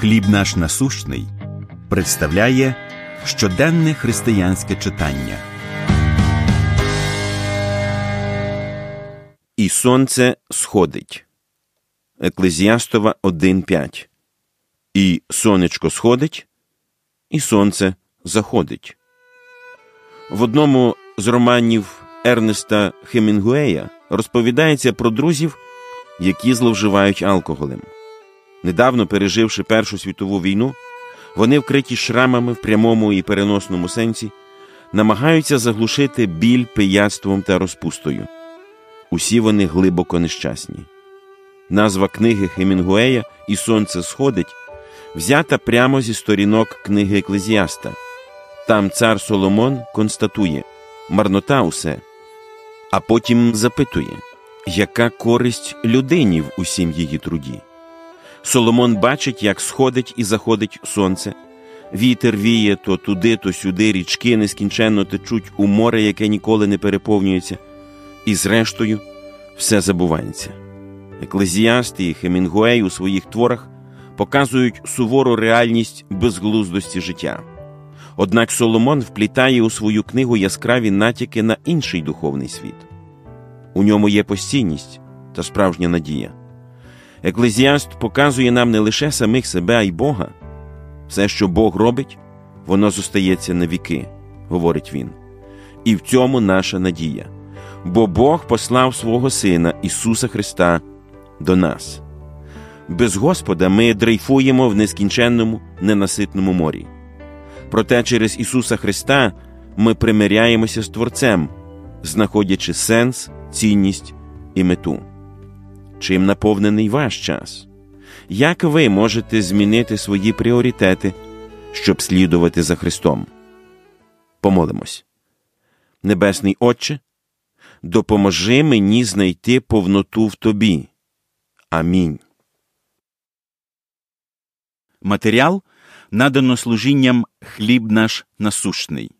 Хліб наш насущний представляє щоденне християнське читання. І сонце сходить. Еклезіастова 1.5. І сонечко сходить, і сонце заходить. В одному з романів Ернеста Хемінгуея розповідається про друзів, які зловживають алкоголем. Недавно переживши Першу світову війну, вони, вкриті шрамами в прямому і переносному сенсі, намагаються заглушити біль пияцтвом та розпустою. Усі вони глибоко нещасні. Назва книги Хемінгуея І сонце сходить взята прямо зі сторінок книги Еклезіаста. Там цар Соломон констатує марнота усе, а потім запитує, яка користь людині в усім її труді. Соломон бачить, як сходить і заходить сонце. Вітер віє то туди, то сюди, річки нескінченно течуть у море, яке ніколи не переповнюється, і зрештою все забувається. Еклезіаст і Хемінгуей у своїх творах показують сувору реальність безглуздості життя. Однак Соломон вплітає у свою книгу яскраві натяки на інший духовний світ. У ньому є постійність та справжня надія. Еклезіаст показує нам не лише самих себе, а й Бога. Все, що Бог робить, воно зостається на віки, говорить він. І в цьому наша надія. Бо Бог послав свого Сина Ісуса Христа до нас. Без Господа ми дрейфуємо в нескінченному, ненаситному морі. Проте через Ісуса Христа ми примиряємося з Творцем, знаходячи сенс, цінність і мету. Чим наповнений ваш час? Як ви можете змінити свої пріоритети, щоб слідувати за Христом? Помолимось. Небесний Отче, допоможи мені знайти повноту в Тобі. Амінь. Матеріал надано служінням Хліб наш насущний.